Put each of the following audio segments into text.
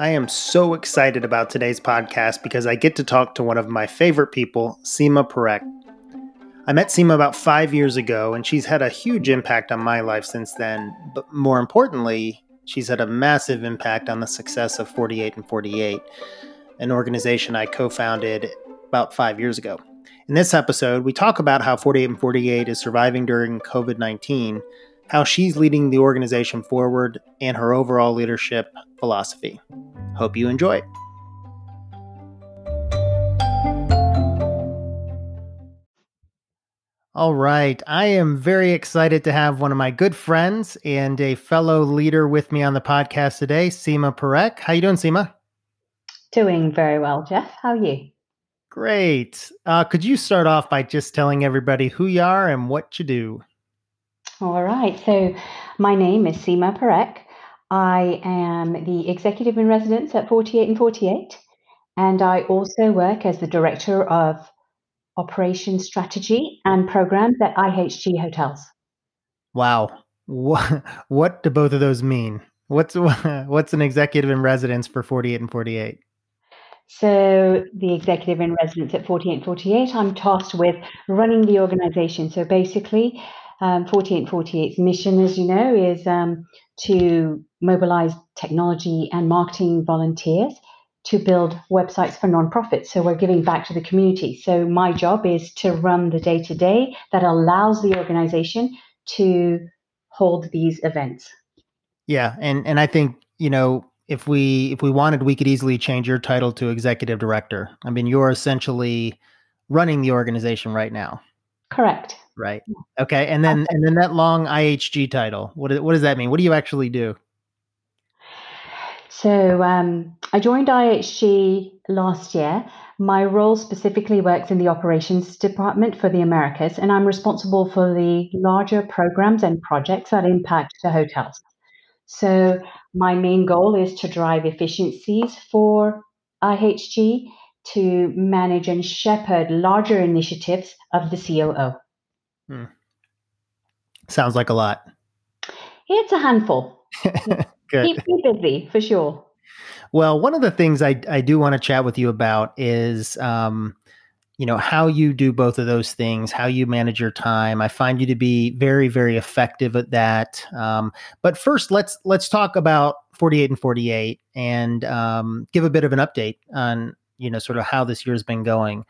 I am so excited about today's podcast because I get to talk to one of my favorite people, Seema Parekh. I met Seema about five years ago, and she's had a huge impact on my life since then. But more importantly, she's had a massive impact on the success of 48 and 48, an organization I co founded about five years ago. In this episode, we talk about how 48 and 48 is surviving during COVID 19 how she's leading the organization forward, and her overall leadership philosophy. Hope you enjoy. All right. I am very excited to have one of my good friends and a fellow leader with me on the podcast today, Seema Parekh. How you doing, Seema? Doing very well, Jeff. How are you? Great. Uh, could you start off by just telling everybody who you are and what you do? All right. So, my name is Seema Parekh. I am the executive in residence at 48 and 48, and I also work as the director of operations strategy and programs at IHG Hotels. Wow. What, what do both of those mean? What's what's an executive in residence for 48 and 48? So, the executive in residence at 48 and 48, I'm tasked with running the organization. So, basically, um, 4848's mission, as you know, is um, to mobilize technology and marketing volunteers to build websites for nonprofits. So we're giving back to the community. So my job is to run the day to day that allows the organization to hold these events. Yeah, and and I think you know if we if we wanted, we could easily change your title to executive director. I mean, you're essentially running the organization right now. Correct right? Okay, and then and then that long IHG title. What what does that mean? What do you actually do? So um, I joined IHG last year. My role specifically works in the operations department for the Americas, and I'm responsible for the larger programs and projects that impact the hotels. So my main goal is to drive efficiencies for IHG to manage and shepherd larger initiatives of the COO. Hmm. Sounds like a lot. It's a handful. Good. Keep me busy for sure. Well, one of the things I, I do want to chat with you about is, um, you know, how you do both of those things, how you manage your time. I find you to be very, very effective at that. Um, but first, let's let's talk about 48 and 48 and um, give a bit of an update on, you know, sort of how this year's been going.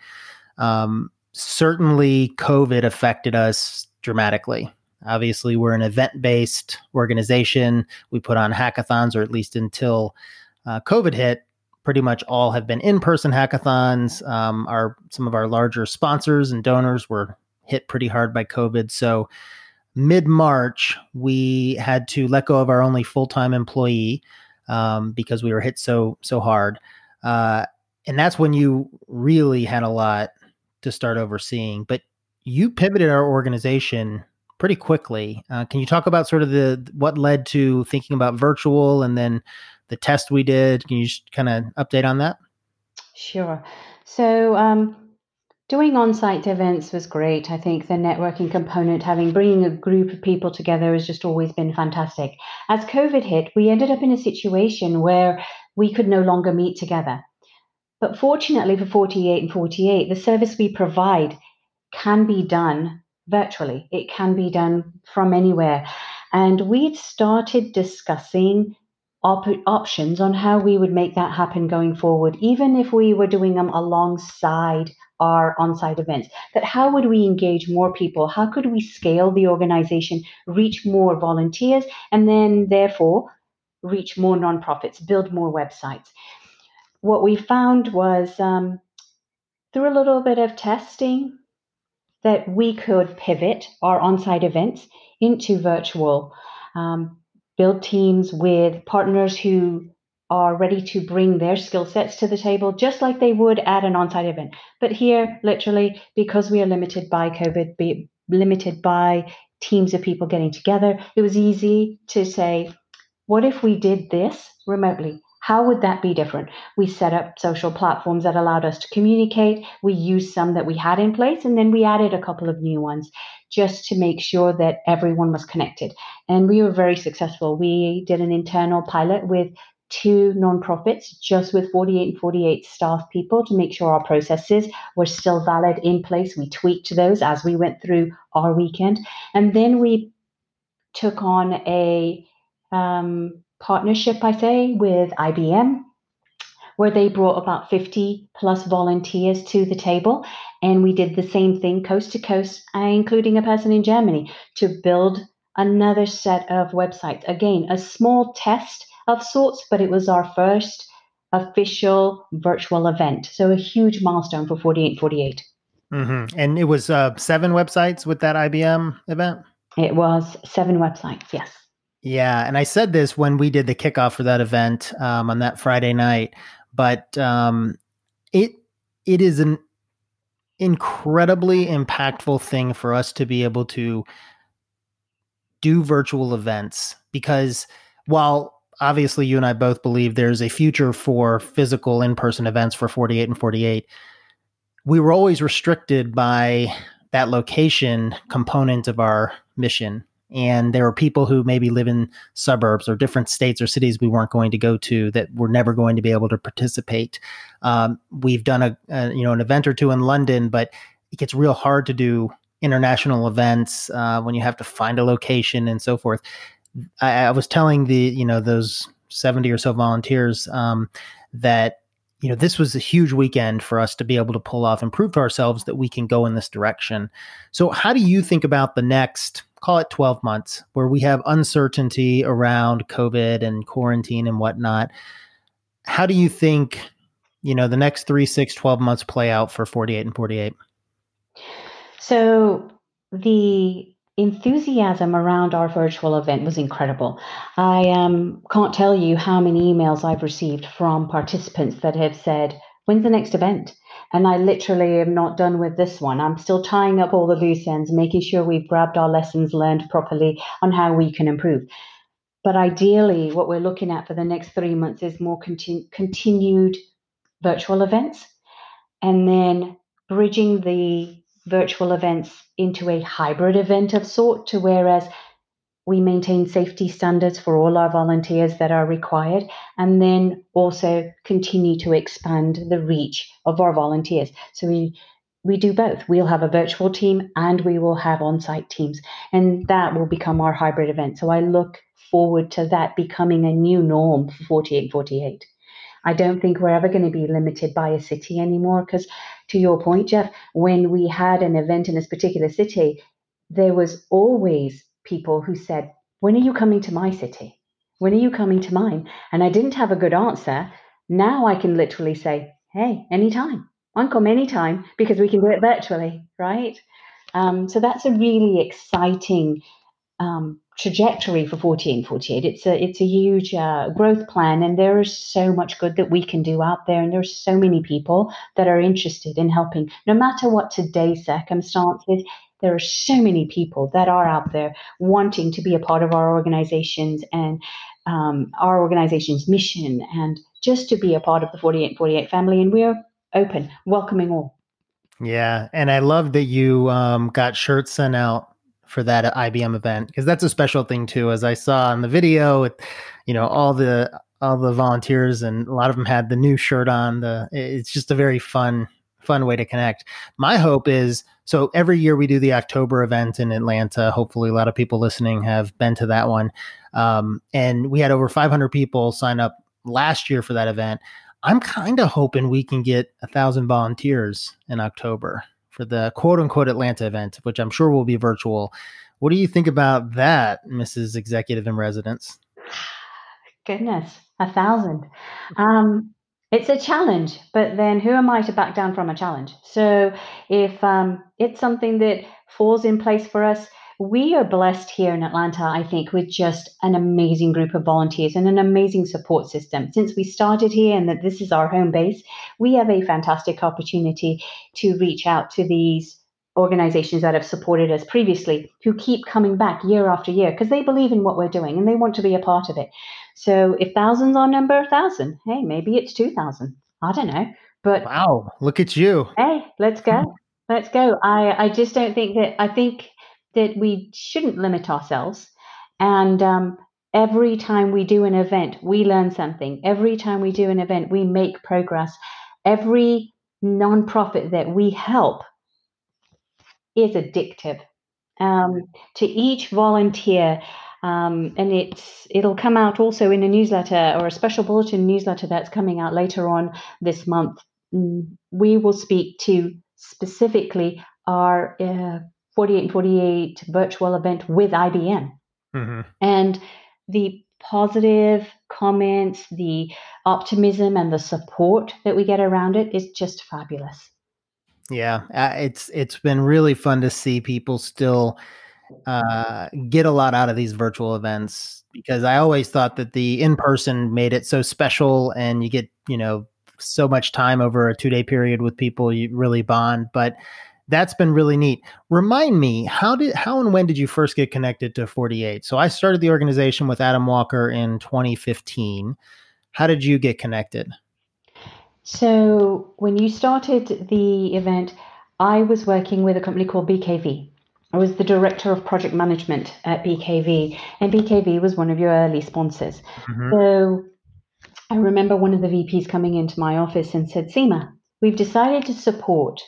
Um, certainly COVID affected us dramatically. Obviously, we're an event based organization. We put on hackathons, or at least until uh, COVID hit, pretty much all have been in person hackathons. Um, our some of our larger sponsors and donors were hit pretty hard by COVID. So, mid March, we had to let go of our only full time employee um, because we were hit so so hard. Uh, and that's when you really had a lot to start overseeing. But you pivoted our organization pretty quickly. Uh, can you talk about sort of the what led to thinking about virtual and then the test we did? Can you just kind of update on that? Sure. So um, doing on-site events was great. I think the networking component, having bringing a group of people together, has just always been fantastic. As COVID hit, we ended up in a situation where we could no longer meet together. But fortunately for 48 and 48, the service we provide can be done virtually. It can be done from anywhere. And we'd started discussing op- options on how we would make that happen going forward, even if we were doing them alongside our on site events. That how would we engage more people? How could we scale the organization, reach more volunteers, and then therefore reach more nonprofits, build more websites? What we found was um, through a little bit of testing that we could pivot our on site events into virtual, um, build teams with partners who are ready to bring their skill sets to the table just like they would at an on site event. But here, literally, because we are limited by COVID, be limited by teams of people getting together, it was easy to say, what if we did this remotely? How would that be different? We set up social platforms that allowed us to communicate. We used some that we had in place, and then we added a couple of new ones just to make sure that everyone was connected. And we were very successful. We did an internal pilot with two nonprofits just with 48 and 48 staff people to make sure our processes were still valid in place. We tweaked those as we went through our weekend. And then we took on a um, partnership, I say, with IBM, where they brought about 50 plus volunteers to the table. And we did the same thing coast to coast, uh, including a person in Germany, to build another set of websites. Again, a small test of sorts, but it was our first official virtual event. So a huge milestone for 4848. Mm-hmm. And it was uh, seven websites with that IBM event? It was seven websites, yes. Yeah. And I said this when we did the kickoff for that event um, on that Friday night, but um, it it is an incredibly impactful thing for us to be able to do virtual events because while obviously you and I both believe there's a future for physical in-person events for 48 and 48 we were always restricted by that location component of our mission and there were people who maybe live in suburbs or different states or cities we weren't going to go to that were never going to be able to participate. Um, we've done a, a, you know an event or two in london but it gets real hard to do international events uh, when you have to find a location and so forth. I, I, was telling the you know those 70 or so volunteers um, that you know this was a huge weekend for us to be able to pull off and prove to ourselves that we can go in this direction. So how do you think about the next call it 12 months where we have uncertainty around covid and quarantine and whatnot how do you think you know the next three six 12 months play out for 48 and 48 so the enthusiasm around our virtual event was incredible. I um, can't tell you how many emails I've received from participants that have said, When's the next event? And I literally am not done with this one. I'm still tying up all the loose ends, making sure we've grabbed our lessons learned properly on how we can improve. But ideally, what we're looking at for the next three months is more continu- continued virtual events and then bridging the virtual events into a hybrid event of sort to whereas we maintain safety standards for all our volunteers that are required and then also continue to expand the reach of our volunteers. So we we do both. We'll have a virtual team and we will have on-site teams and that will become our hybrid event. So i look forward to that becoming a new norm for 4848 I don't think we're ever going to be limited by a city anymore. Because to your point, Jeff, when we had an event in this particular city, there was always people who said, When are you coming to my city? When are you coming to mine? And I didn't have a good answer. Now I can literally say, Hey, anytime. Can come anytime because we can do it virtually, right? Um, so that's a really exciting um, trajectory for 4848. It's a it's a huge uh, growth plan, and there is so much good that we can do out there, and there are so many people that are interested in helping. No matter what today's circumstances, there are so many people that are out there wanting to be a part of our organizations and um, our organization's mission, and just to be a part of the 4848 family. And we're open, welcoming all. Yeah, and I love that you um, got shirts sent out for that IBM event because that's a special thing too. As I saw in the video, with you know all the all the volunteers and a lot of them had the new shirt on. The it's just a very fun fun way to connect. My hope is so every year we do the October event in Atlanta. Hopefully, a lot of people listening have been to that one, um, and we had over 500 people sign up last year for that event. I'm kind of hoping we can get a thousand volunteers in October for the quote unquote Atlanta event, which I'm sure will be virtual. What do you think about that, Mrs. Executive in Residence? Goodness, a thousand. Um, it's a challenge, but then who am I to back down from a challenge? So if um, it's something that falls in place for us, we are blessed here in Atlanta, I think, with just an amazing group of volunteers and an amazing support system. Since we started here and that this is our home base, we have a fantastic opportunity to reach out to these organizations that have supported us previously who keep coming back year after year because they believe in what we're doing and they want to be a part of it. So if thousands are number, thousand, hey, maybe it's 2,000. I don't know. But wow, look at you. Hey, let's go. Let's go. I, I just don't think that, I think that we shouldn't limit ourselves. And um, every time we do an event, we learn something. Every time we do an event, we make progress. Every nonprofit that we help is addictive. Um, to each volunteer, um, and it's it'll come out also in a newsletter or a special bulletin newsletter that's coming out later on this month. Mm, we will speak to specifically our uh, 48 and 48 virtual event with IBM. Mm-hmm. And the positive comments, the optimism, and the support that we get around it is just fabulous. Yeah, uh, it's it's been really fun to see people still uh, get a lot out of these virtual events because I always thought that the in person made it so special, and you get you know so much time over a two day period with people you really bond, but that's been really neat. Remind me, how did how and when did you first get connected to 48? So I started the organization with Adam Walker in 2015. How did you get connected? So when you started the event, I was working with a company called BKV. I was the director of project management at BKV, and BKV was one of your early sponsors. Mm-hmm. So I remember one of the VPs coming into my office and said, Seema, we've decided to support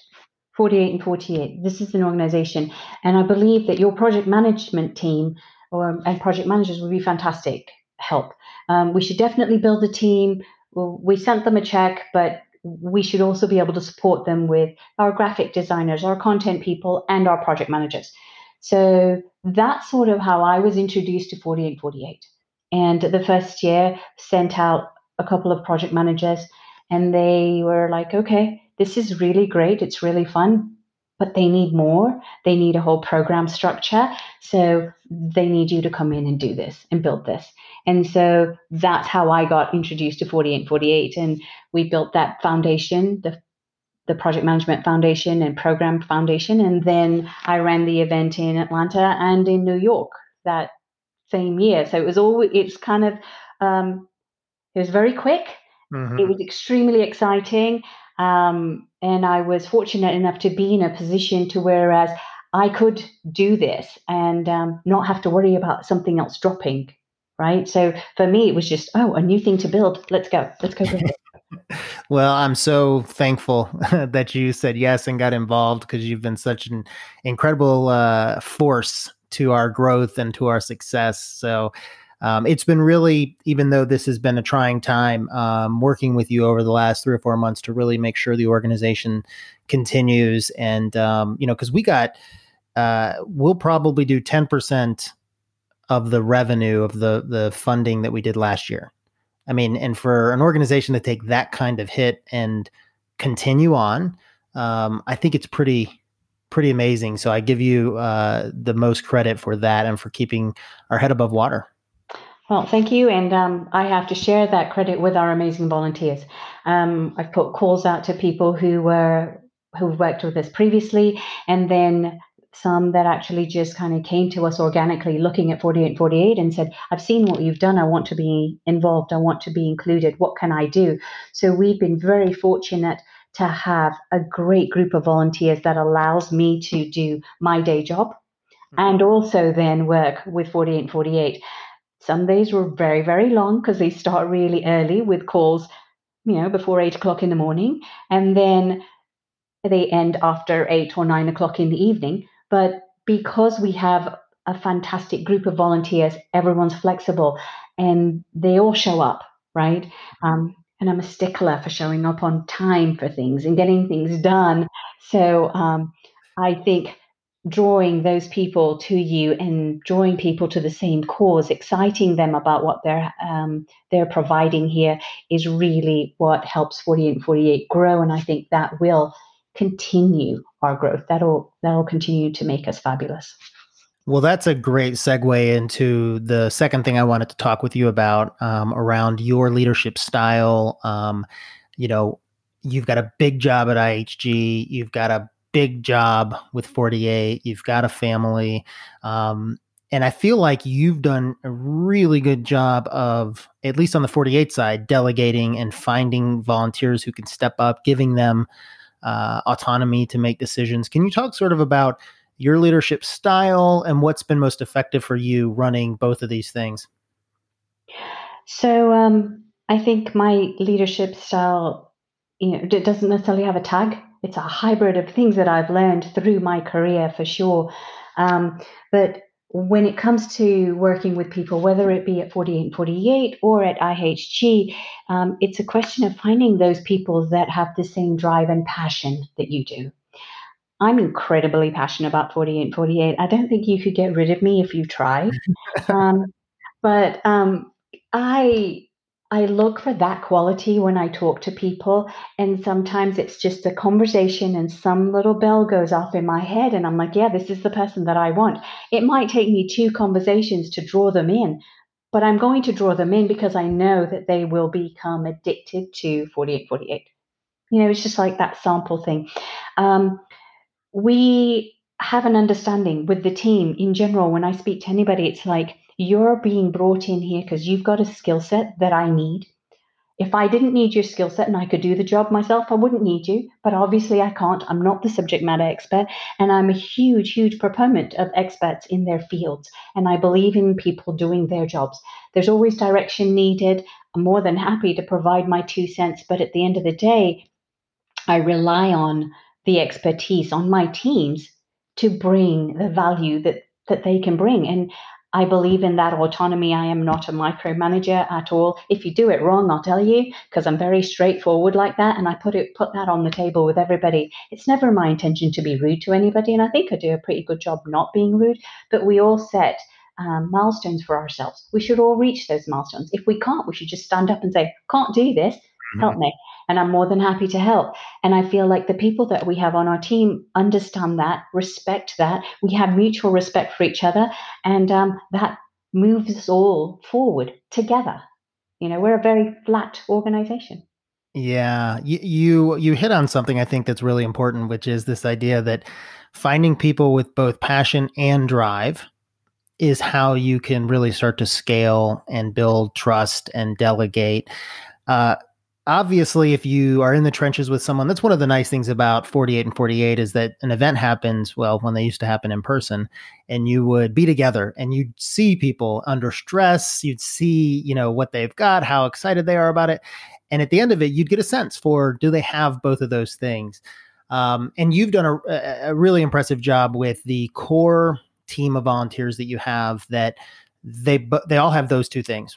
48 and 48. This is an organization, and I believe that your project management team or, and project managers would be fantastic help. Um, we should definitely build a team. We sent them a check, but we should also be able to support them with our graphic designers, our content people, and our project managers. So that's sort of how I was introduced to 48 and 48. And the first year, sent out a couple of project managers, and they were like, okay, this is really great. It's really fun, but they need more. They need a whole program structure. So they need you to come in and do this and build this. And so that's how I got introduced to 4848. And we built that foundation, the the project management foundation and program foundation. And then I ran the event in Atlanta and in New York that same year. So it was all it's kind of um, it was very quick. Mm-hmm. It was extremely exciting. Um, and I was fortunate enough to be in a position to whereas I could do this and um, not have to worry about something else dropping. Right. So for me, it was just, oh, a new thing to build. Let's go. Let's go. well, I'm so thankful that you said yes and got involved because you've been such an incredible uh, force to our growth and to our success. So um, it's been really, even though this has been a trying time, um, working with you over the last three or four months to really make sure the organization continues. And, um, you know, because we got, uh, we'll probably do 10% of the revenue of the, the funding that we did last year. I mean, and for an organization to take that kind of hit and continue on, um, I think it's pretty, pretty amazing. So I give you uh, the most credit for that and for keeping our head above water. Well, thank you. And um, I have to share that credit with our amazing volunteers. Um, I've put calls out to people who were who've worked with us previously, and then some that actually just kind of came to us organically looking at 4848 and said, I've seen what you've done. I want to be involved. I want to be included. What can I do? So we've been very fortunate to have a great group of volunteers that allows me to do my day job mm-hmm. and also then work with 4848. Some days were very, very long because they start really early with calls, you know, before eight o'clock in the morning. And then they end after eight or nine o'clock in the evening. But because we have a fantastic group of volunteers, everyone's flexible and they all show up, right? Um, and I'm a stickler for showing up on time for things and getting things done. So um, I think drawing those people to you and drawing people to the same cause, exciting them about what they're um, they're providing here is really what helps 48 and 48 grow. And I think that will continue our growth. That'll that'll continue to make us fabulous. Well, that's a great segue into the second thing I wanted to talk with you about um, around your leadership style. Um, you know, you've got a big job at IHG. You've got a big job with 48. You've got a family. Um, and I feel like you've done a really good job of, at least on the 48 side, delegating and finding volunteers who can step up, giving them uh, autonomy to make decisions. Can you talk sort of about your leadership style and what's been most effective for you running both of these things? So um, I think my leadership style, you know, doesn't necessarily have a tag. It's a hybrid of things that I've learned through my career for sure. Um, but when it comes to working with people, whether it be at 48 and 48 or at IHG, um, it's a question of finding those people that have the same drive and passion that you do. I'm incredibly passionate about 48 and 48. I don't think you could get rid of me if you tried. um, but um, I I look for that quality when I talk to people. And sometimes it's just a conversation and some little bell goes off in my head. And I'm like, yeah, this is the person that I want. It might take me two conversations to draw them in, but I'm going to draw them in because I know that they will become addicted to 4848. You know, it's just like that sample thing. Um, we have an understanding with the team in general. When I speak to anybody, it's like, you're being brought in here because you've got a skill set that I need. If I didn't need your skill set and I could do the job myself, I wouldn't need you. But obviously, I can't. I'm not the subject matter expert. And I'm a huge, huge proponent of experts in their fields. And I believe in people doing their jobs. There's always direction needed. I'm more than happy to provide my two cents. But at the end of the day, I rely on the expertise on my teams to bring the value that that they can bring. And I believe in that autonomy. I am not a micromanager at all. If you do it wrong, I'll tell you because I'm very straightforward like that, and I put it put that on the table with everybody. It's never my intention to be rude to anybody, and I think I do a pretty good job not being rude. But we all set um, milestones for ourselves. We should all reach those milestones. If we can't, we should just stand up and say, "Can't do this. Help mm-hmm. me." And I'm more than happy to help. And I feel like the people that we have on our team understand that, respect that. We have mutual respect for each other, and um, that moves us all forward together. You know, we're a very flat organization. Yeah, you, you you hit on something I think that's really important, which is this idea that finding people with both passion and drive is how you can really start to scale and build trust and delegate. Uh, obviously if you are in the trenches with someone that's one of the nice things about 48 and 48 is that an event happens well when they used to happen in person and you would be together and you'd see people under stress you'd see you know what they've got how excited they are about it and at the end of it you'd get a sense for do they have both of those things? Um, and you've done a, a really impressive job with the core team of volunteers that you have that they they all have those two things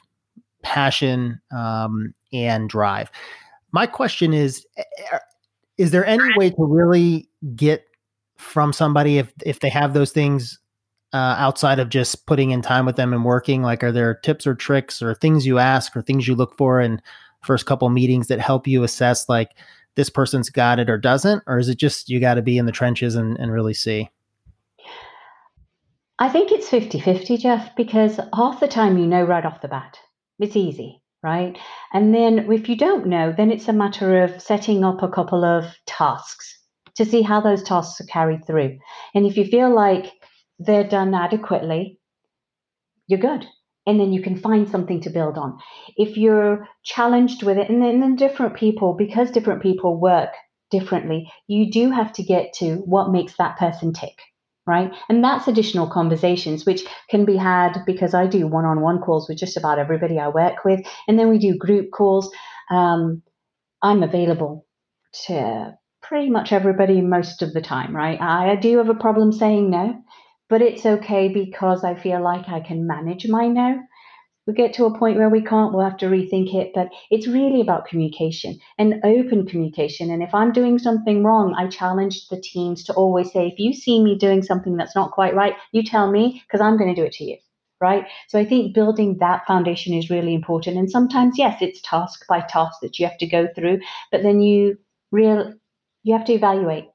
passion um, and drive. My question is eh, eh, is there any way to really get from somebody if if they have those things uh, outside of just putting in time with them and working? Like are there tips or tricks or things you ask or things you look for in first couple meetings that help you assess like this person's got it or doesn't? Or is it just you got to be in the trenches and, and really see? I think it's 50-50 jeff because half the time you know right off the bat it's easy right? And then if you don't know, then it's a matter of setting up a couple of tasks to see how those tasks are carried through. And if you feel like they're done adequately, you're good. And then you can find something to build on. If you're challenged with it, and then, and then different people, because different people work differently, you do have to get to what makes that person tick right? And that's additional conversations which can be had because I do one on one calls with just about everybody I work with. And then we do group calls. Um, I'm available to pretty much everybody most of the time, right? I, I do have a problem saying no, but it's okay because I feel like I can manage my no we get to a point where we can't, we'll have to rethink it. But it's really about communication and open communication. And if I'm doing something wrong, I challenge the teams to always say, if you see me doing something that's not quite right, you tell me because I'm going to do it to you. Right. So I think building that foundation is really important. And sometimes, yes, it's task by task that you have to go through, but then you real you have to evaluate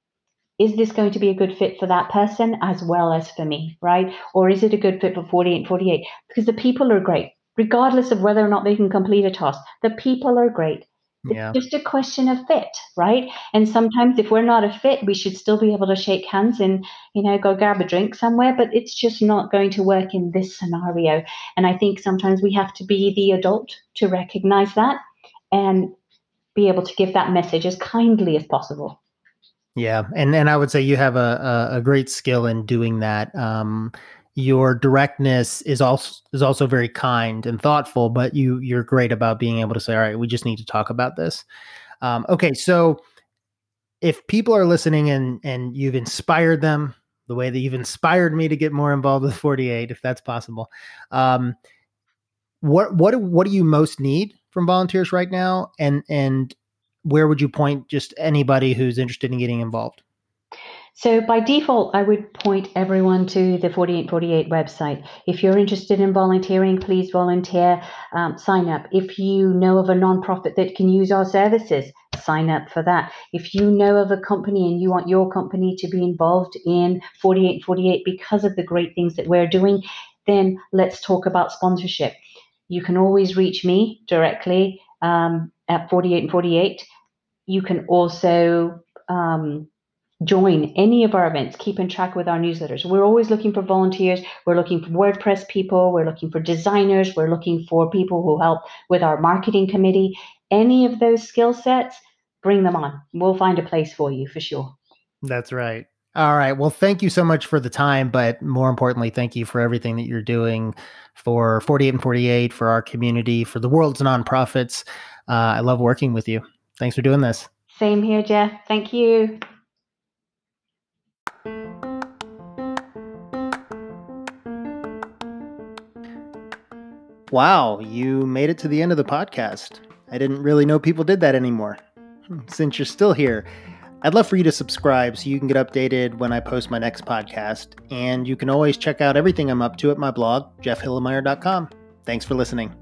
is this going to be a good fit for that person as well as for me, right? Or is it a good fit for 48 and 48? Because the people are great regardless of whether or not they can complete a task. The people are great. Yeah. It's just a question of fit, right? And sometimes if we're not a fit, we should still be able to shake hands and, you know, go grab a drink somewhere, but it's just not going to work in this scenario. And I think sometimes we have to be the adult to recognize that and be able to give that message as kindly as possible. Yeah, and and I would say you have a a, a great skill in doing that. Um, your directness is also is also very kind and thoughtful, but you you're great about being able to say, all right, we just need to talk about this. Um, okay, so if people are listening and and you've inspired them the way that you've inspired me to get more involved with 48, if that's possible, um, what what what do you most need from volunteers right now, and and where would you point just anybody who's interested in getting involved? So by default, I would point everyone to the 4848 website. If you're interested in volunteering, please volunteer, um, sign up. If you know of a nonprofit that can use our services, sign up for that. If you know of a company and you want your company to be involved in 4848 because of the great things that we're doing, then let's talk about sponsorship. You can always reach me directly um, at 4848. You can also um, join any of our events, keep in track with our newsletters. We're always looking for volunteers. We're looking for WordPress people. We're looking for designers. We're looking for people who help with our marketing committee. Any of those skill sets, bring them on. We'll find a place for you for sure. That's right. All right. Well, thank you so much for the time, but more importantly, thank you for everything that you're doing for 48 and 48, for our community, for the world's nonprofits. Uh, I love working with you. Thanks for doing this. Same here, Jeff. Thank you. Wow, you made it to the end of the podcast. I didn't really know people did that anymore. Hmm, since you're still here, I'd love for you to subscribe so you can get updated when I post my next podcast. And you can always check out everything I'm up to at my blog, jeffhilimire.com. Thanks for listening.